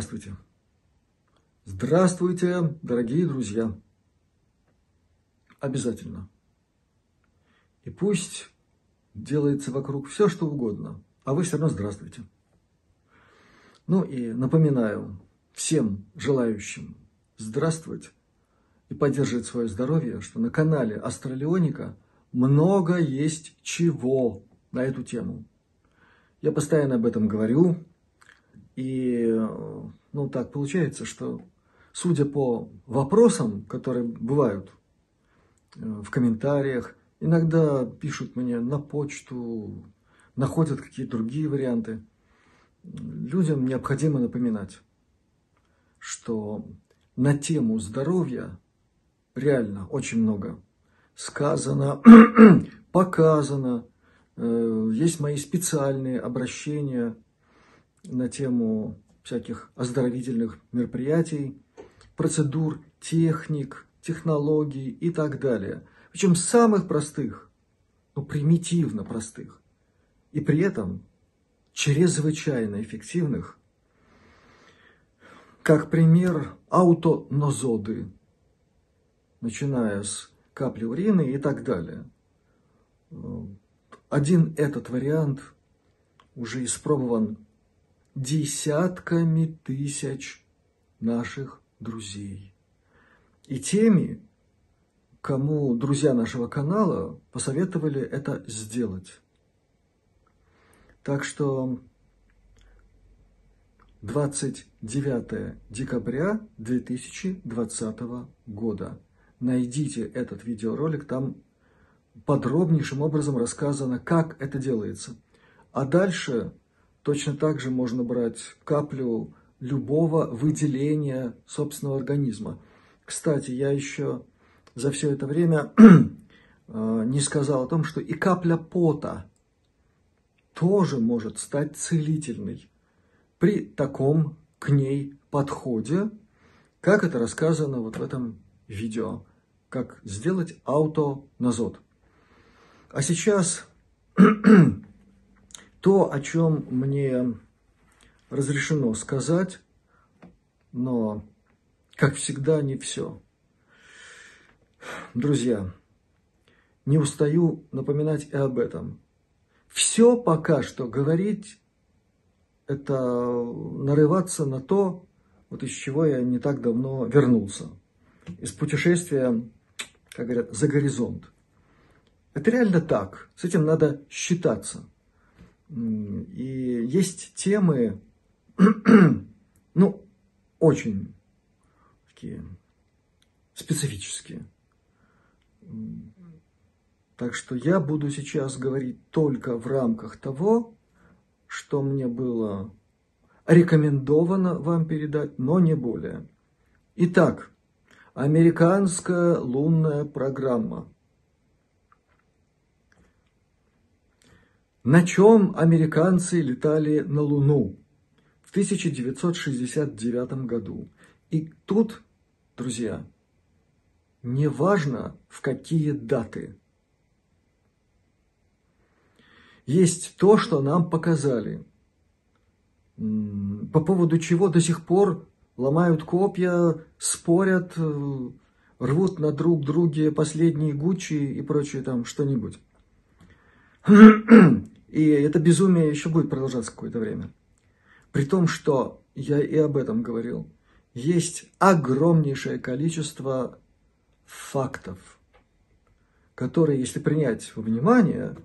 Здравствуйте. Здравствуйте, дорогие друзья. Обязательно. И пусть делается вокруг все, что угодно, а вы все равно здравствуйте. Ну и напоминаю всем желающим здравствовать и поддерживать свое здоровье, что на канале Астралионика много есть чего на эту тему. Я постоянно об этом говорю, и ну так получается, что судя по вопросам, которые бывают э, в комментариях, иногда пишут мне на почту, находят какие-то другие варианты, людям необходимо напоминать, что на тему здоровья реально очень много сказано, показано, Э, есть мои специальные обращения на тему всяких оздоровительных мероприятий, процедур, техник, технологий и так далее. Причем самых простых, ну, примитивно простых. И при этом чрезвычайно эффективных. Как пример аутонозоды, начиная с капли урины и так далее. Один этот вариант уже испробован десятками тысяч наших друзей. И теми, кому друзья нашего канала посоветовали это сделать. Так что 29 декабря 2020 года. Найдите этот видеоролик, там подробнейшим образом рассказано, как это делается. А дальше точно так же можно брать каплю любого выделения собственного организма. Кстати, я еще за все это время э, не сказал о том, что и капля пота тоже может стать целительной при таком к ней подходе, как это рассказано вот в этом видео, как сделать аутоназот. А сейчас то, о чем мне разрешено сказать, но, как всегда, не все. Друзья, не устаю напоминать и об этом. Все пока что говорить, это нарываться на то, вот из чего я не так давно вернулся. Из путешествия, как говорят, за это реально так. С этим надо считаться. И есть темы, ну, очень такие специфические. Так что я буду сейчас говорить только в рамках того, что мне было рекомендовано вам передать, но не более. Итак, американская лунная программа – На чем американцы летали на Луну в 1969 году? И тут, друзья, не важно в какие даты. Есть то, что нам показали, по поводу чего до сих пор ломают копья, спорят, э, рвут на друг друге последние Гуччи и прочее там что-нибудь. И это безумие еще будет продолжаться какое-то время. При том, что я и об этом говорил, есть огромнейшее количество фактов, которые, если принять во внимание,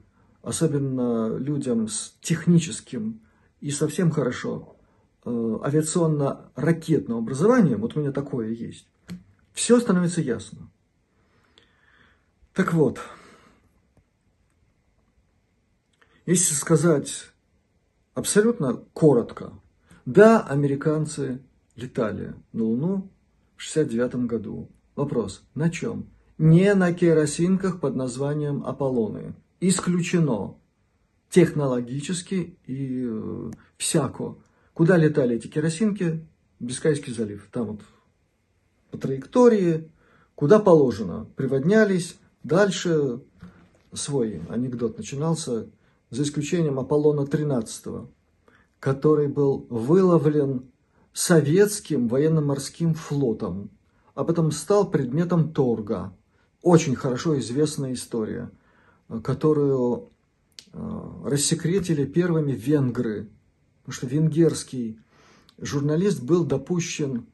особенно людям с техническим и совсем хорошо э, авиационно-ракетным образованием, вот у меня такое есть, все становится ясно. Так вот, Если сказать абсолютно коротко, да, американцы летали на Луну в 69 году. Вопрос, на чем? Не на керосинках под названием Аполлоны. Исключено технологически и э, всяко. Куда летали эти керосинки? Бискайский залив. Там вот по траектории, куда положено. Приводнялись. Дальше свой анекдот начинался за исключением Аполлона 13, который был выловлен советским военно-морским флотом. Об этом стал предметом торга. Очень хорошо известная история, которую э, рассекретили первыми венгры. Потому что венгерский журналист был допущен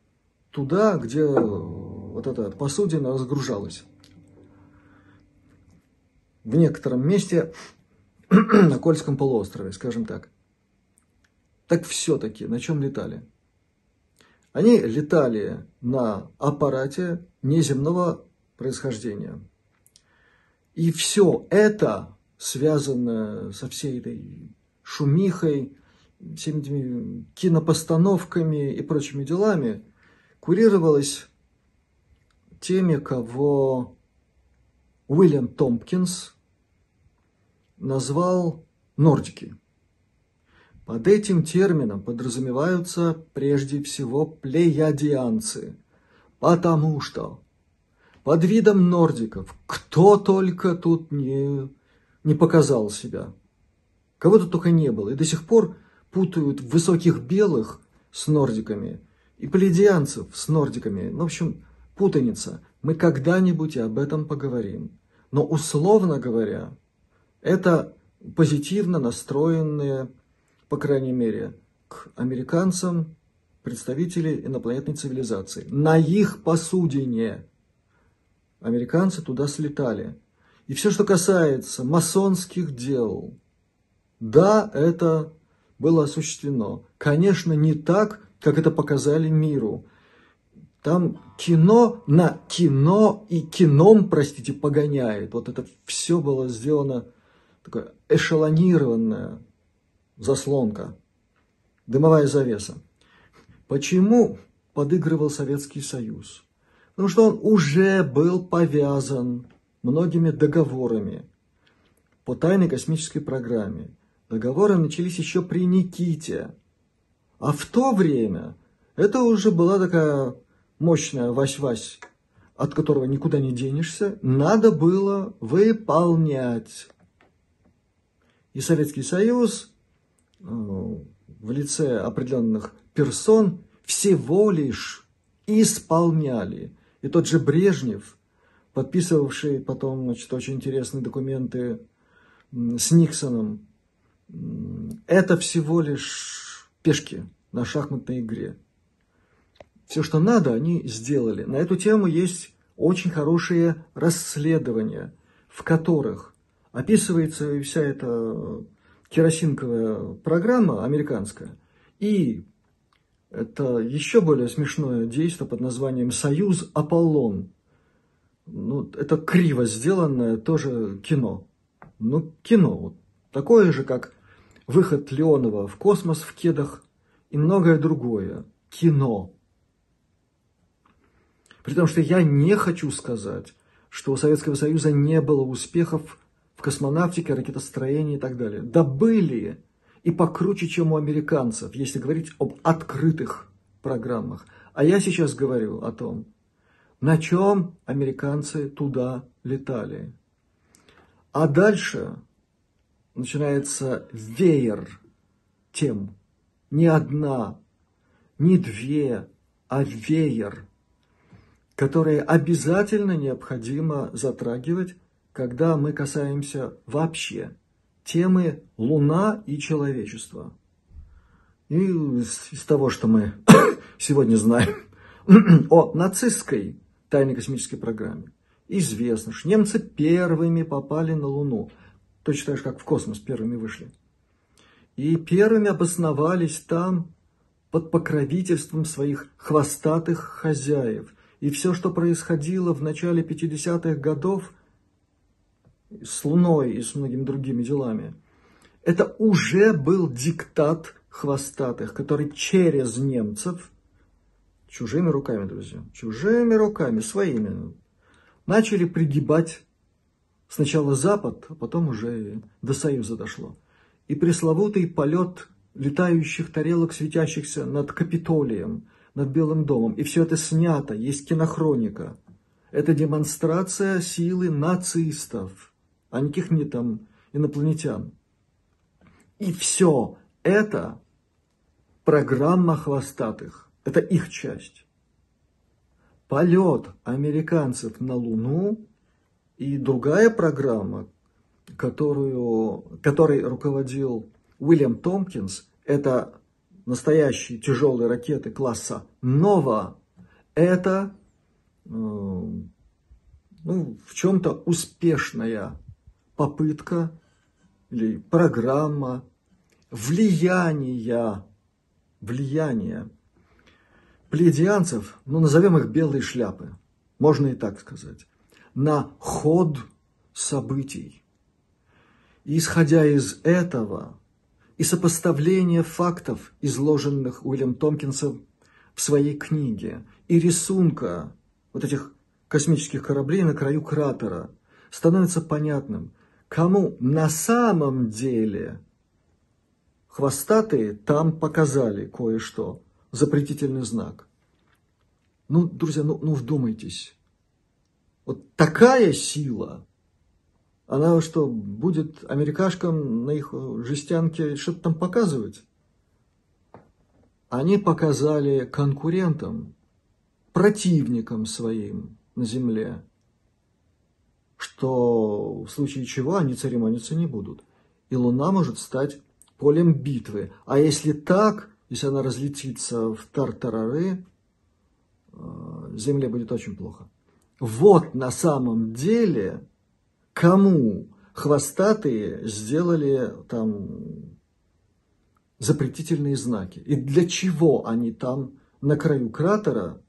туда, где вот эта посудина разгружалась. В некотором месте на Кольском полуострове, скажем так. Так все-таки на чем летали? Они летали на аппарате неземного происхождения. И все это, связанное со всей этой шумихой, всеми этими кинопостановками и прочими делами, курировалось теми, кого Уильям Томпкинс назвал нордики. Под этим термином подразумеваются прежде всего плеядианцы, потому что под видом нордиков кто только тут не, не показал себя. Кого тут только не было. И до сих пор путают высоких белых с нордиками и плеядианцев с нордиками. Ну, в общем, путаница. Мы когда-нибудь об этом поговорим. Но условно говоря, это позитивно настроенные, по крайней мере, к американцам представители инопланетной цивилизации. На их посудине американцы туда слетали. И все, что касается масонских дел, да, это было осуществлено. Конечно, не так, как это показали миру. Там кино на кино и кином, простите, погоняет. Вот это все было сделано, такая эшелонированная заслонка, дымовая завеса. Почему подыгрывал Советский Союз? Потому что он уже был повязан многими договорами по тайной космической программе. Договоры начались еще при Никите. А в то время это уже была такая мощная Вась-Вась, от которого никуда не денешься, надо было выполнять. И Советский Союз э, в лице определенных персон всего лишь исполняли. И тот же Брежнев, подписывавший потом значит, очень интересные документы с Никсоном, это всего лишь пешки на шахматной игре. Все, что надо, они сделали. На эту тему есть очень хорошие расследования, в которых описывается вся эта керосинковая программа американская. И это еще более смешное действие под названием «Союз Аполлон». Ну, это криво сделанное тоже кино. Ну, кино. Вот такое же, как выход Леонова в космос в кедах и многое другое. Кино. При том, что я не хочу сказать, что у Советского Союза не было успехов в космонавтике, ракетостроении и так далее. Да были и покруче, чем у американцев, если говорить об открытых программах. А я сейчас говорю о том, на чем американцы туда летали. А дальше начинается веер тем. Не одна, не две, а веер – которые обязательно необходимо затрагивать, когда мы касаемся вообще темы Луна и человечества. И из того, что мы сегодня знаем о нацистской тайной космической программе, известно, что немцы первыми попали на Луну, точно так же, как в космос первыми вышли. И первыми обосновались там под покровительством своих хвостатых хозяев – и все, что происходило в начале 50-х годов с Луной и с многими другими делами, это уже был диктат хвостатых, который через немцев, чужими руками, друзья, чужими руками, своими, начали пригибать сначала Запад, а потом уже до Союза дошло. И пресловутый полет летающих тарелок, светящихся над Капитолием – над Белым домом. И все это снято, есть кинохроника. Это демонстрация силы нацистов, а никаких не там инопланетян. И все это программа хвостатых. Это их часть. Полет американцев на Луну и другая программа, которую, которой руководил Уильям Томпкинс, это настоящие тяжелые ракеты класса «Нова», это э, ну, в чем-то успешная попытка или программа влияния, влияния плеядианцев, ну, назовем их белые шляпы, можно и так сказать, на ход событий. И исходя из этого и сопоставления фактов, изложенных Уильям Томпкинсом в своей книге, и рисунка вот этих космических кораблей на краю кратера, становится понятным, кому на самом деле хвостатые там показали кое-что, запретительный знак. Ну, друзья, ну, ну вдумайтесь. Вот такая сила, она что, будет америкашкам на их жестянке что-то там показывать? Они показали конкурентам, противникам своим на земле, что в случае чего они церемониться не будут. И Луна может стать полем битвы. А если так, если она разлетится в тартарары, э, Земле будет очень плохо. Вот на самом деле, кому хвостатые сделали там запретительные знаки. И для чего они там на краю кратера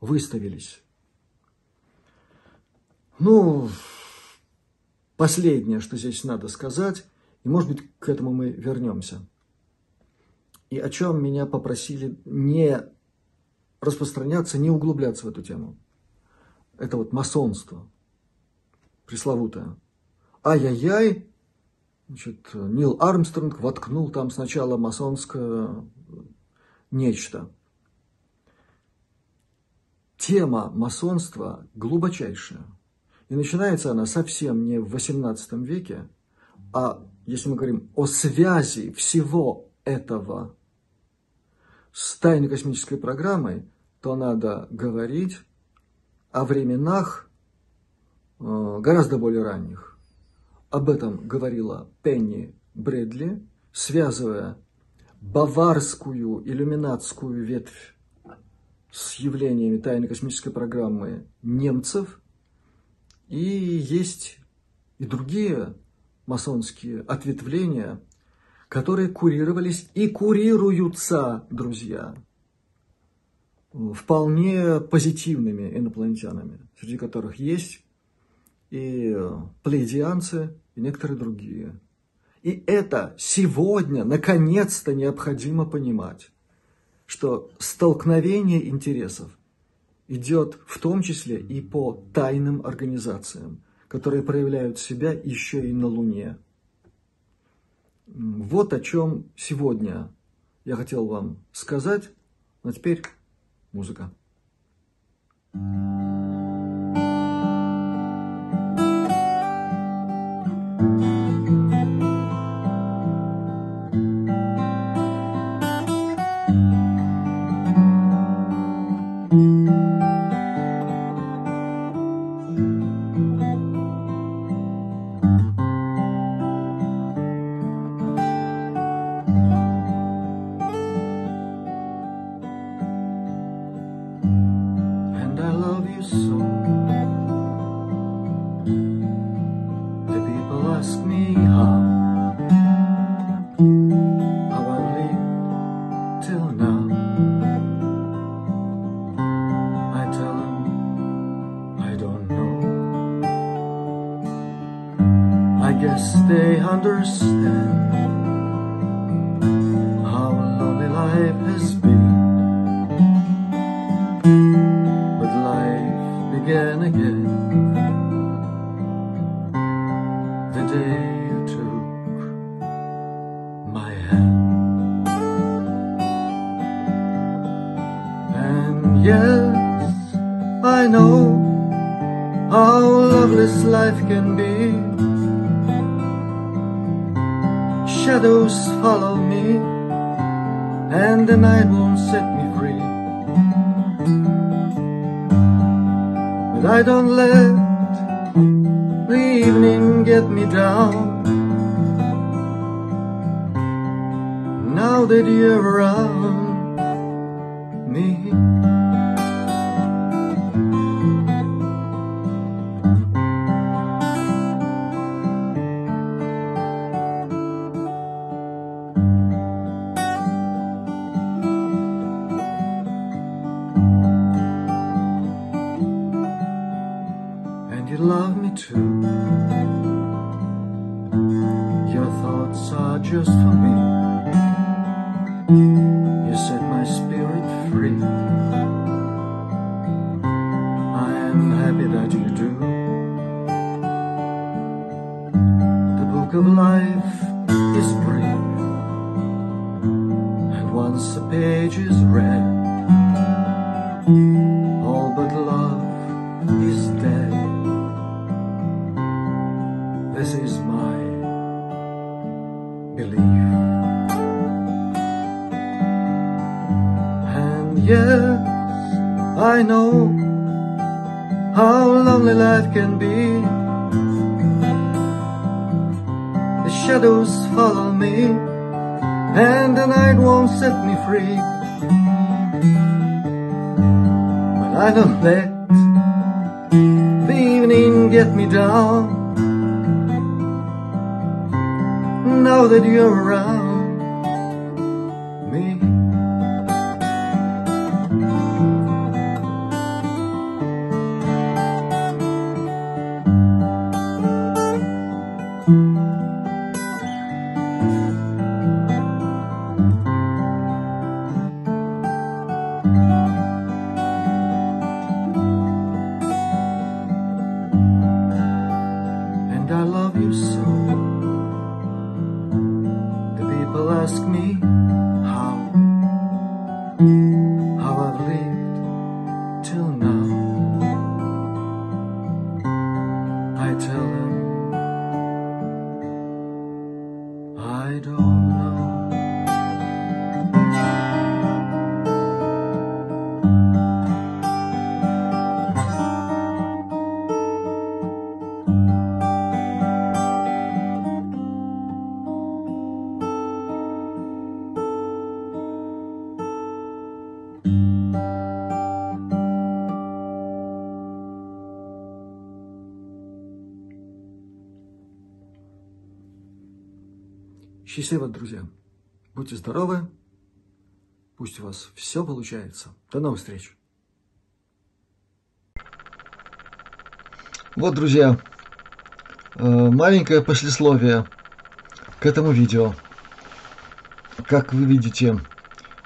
выставились. Ну, последнее, что здесь надо сказать, и, может быть, к этому мы вернемся. И о чем меня попросили не распространяться, не углубляться в эту тему. Это вот масонство, пресловутое. Ай-яй-яй, значит, Нил Армстронг воткнул там сначала масонское нечто. Тема масонства глубочайшая. И начинается она совсем не в XVIII веке, а если мы говорим о связи всего этого с тайной космической программой, то надо говорить о временах э, гораздо более ранних. Об этом говорила Пенни Брэдли, связывая баварскую иллюминатскую ветвь с явлениями тайной космической программы немцев. И есть и другие масонские ответвления, которые курировались и курируются, друзья, вполне позитивными инопланетянами, среди которых есть и плеядианцы, и некоторые другие. И это сегодня, наконец-то, необходимо понимать, что столкновение интересов идет в том числе и по тайным организациям, которые проявляют себя еще и на Луне. Вот о чем сегодня я хотел вам сказать. А теперь музыка. soul. Yes, I know how loveless life can be. Shadows follow me, and the night won't set me free. But I don't let the evening get me down. Now that you're around. Yes, I know how lonely life can be. The shadows follow me, and the night won't set me free. But I don't let the evening get me down. Now that you're around Счастливо, друзья. Будьте здоровы. Пусть у вас все получается. До новых встреч. Вот, друзья, э, маленькое послесловие к этому видео. Как вы видите,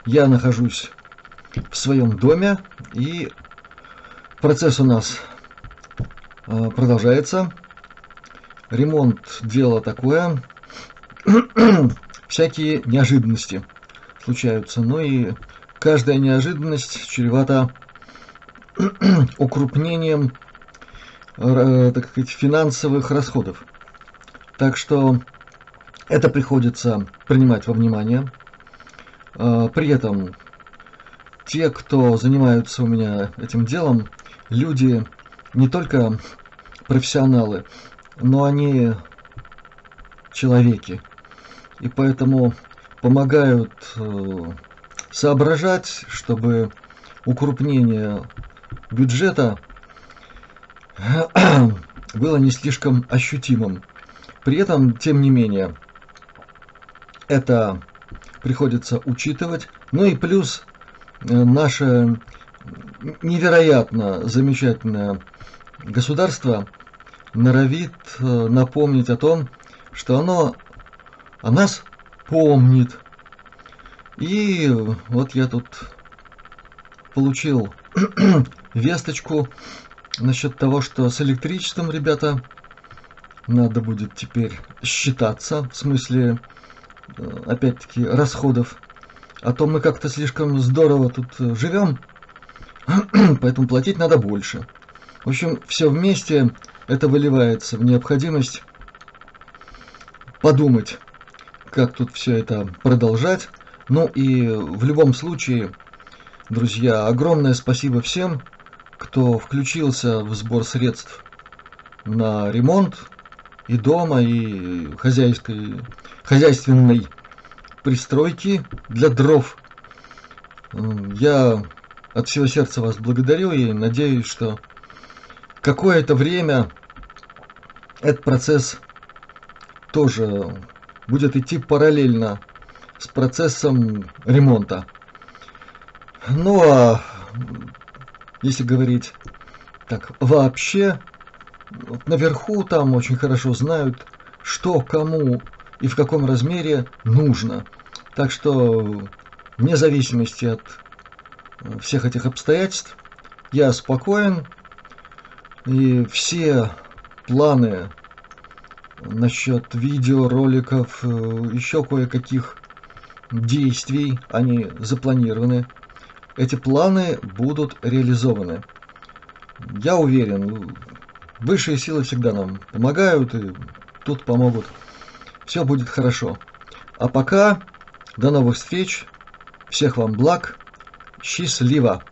я нахожусь в своем доме, и процесс у нас э, продолжается. Ремонт дело такое. Всякие неожиданности случаются. Ну и каждая неожиданность чревата укрупнением э, так сказать, финансовых расходов. Так что это приходится принимать во внимание. Э, При этом те, кто занимаются у меня этим делом, люди не только профессионалы, но они человеки. И поэтому помогают э, соображать, чтобы укрупнение бюджета было не слишком ощутимым. При этом, тем не менее, это приходится учитывать. Ну и плюс э, наше невероятно замечательное государство норовит э, напомнить о том, что оно о нас помнит. И вот я тут получил весточку насчет того, что с электричеством, ребята, надо будет теперь считаться, в смысле, э, опять-таки, расходов. А то мы как-то слишком здорово тут э, живем, поэтому платить надо больше. В общем, все вместе это выливается в необходимость подумать, как тут все это продолжать. Ну и в любом случае, друзья, огромное спасибо всем, кто включился в сбор средств на ремонт и дома, и хозяйской, хозяйственной пристройки для дров. Я от всего сердца вас благодарю и надеюсь, что какое-то время этот процесс тоже будет идти параллельно с процессом ремонта. Ну а если говорить так вообще, наверху там очень хорошо знают, что кому и в каком размере нужно. Так что вне зависимости от всех этих обстоятельств я спокоен и все планы насчет видеороликов, э, еще кое-каких действий, они запланированы. Эти планы будут реализованы. Я уверен, высшие силы всегда нам помогают и тут помогут. Все будет хорошо. А пока до новых встреч. Всех вам благ. Счастливо!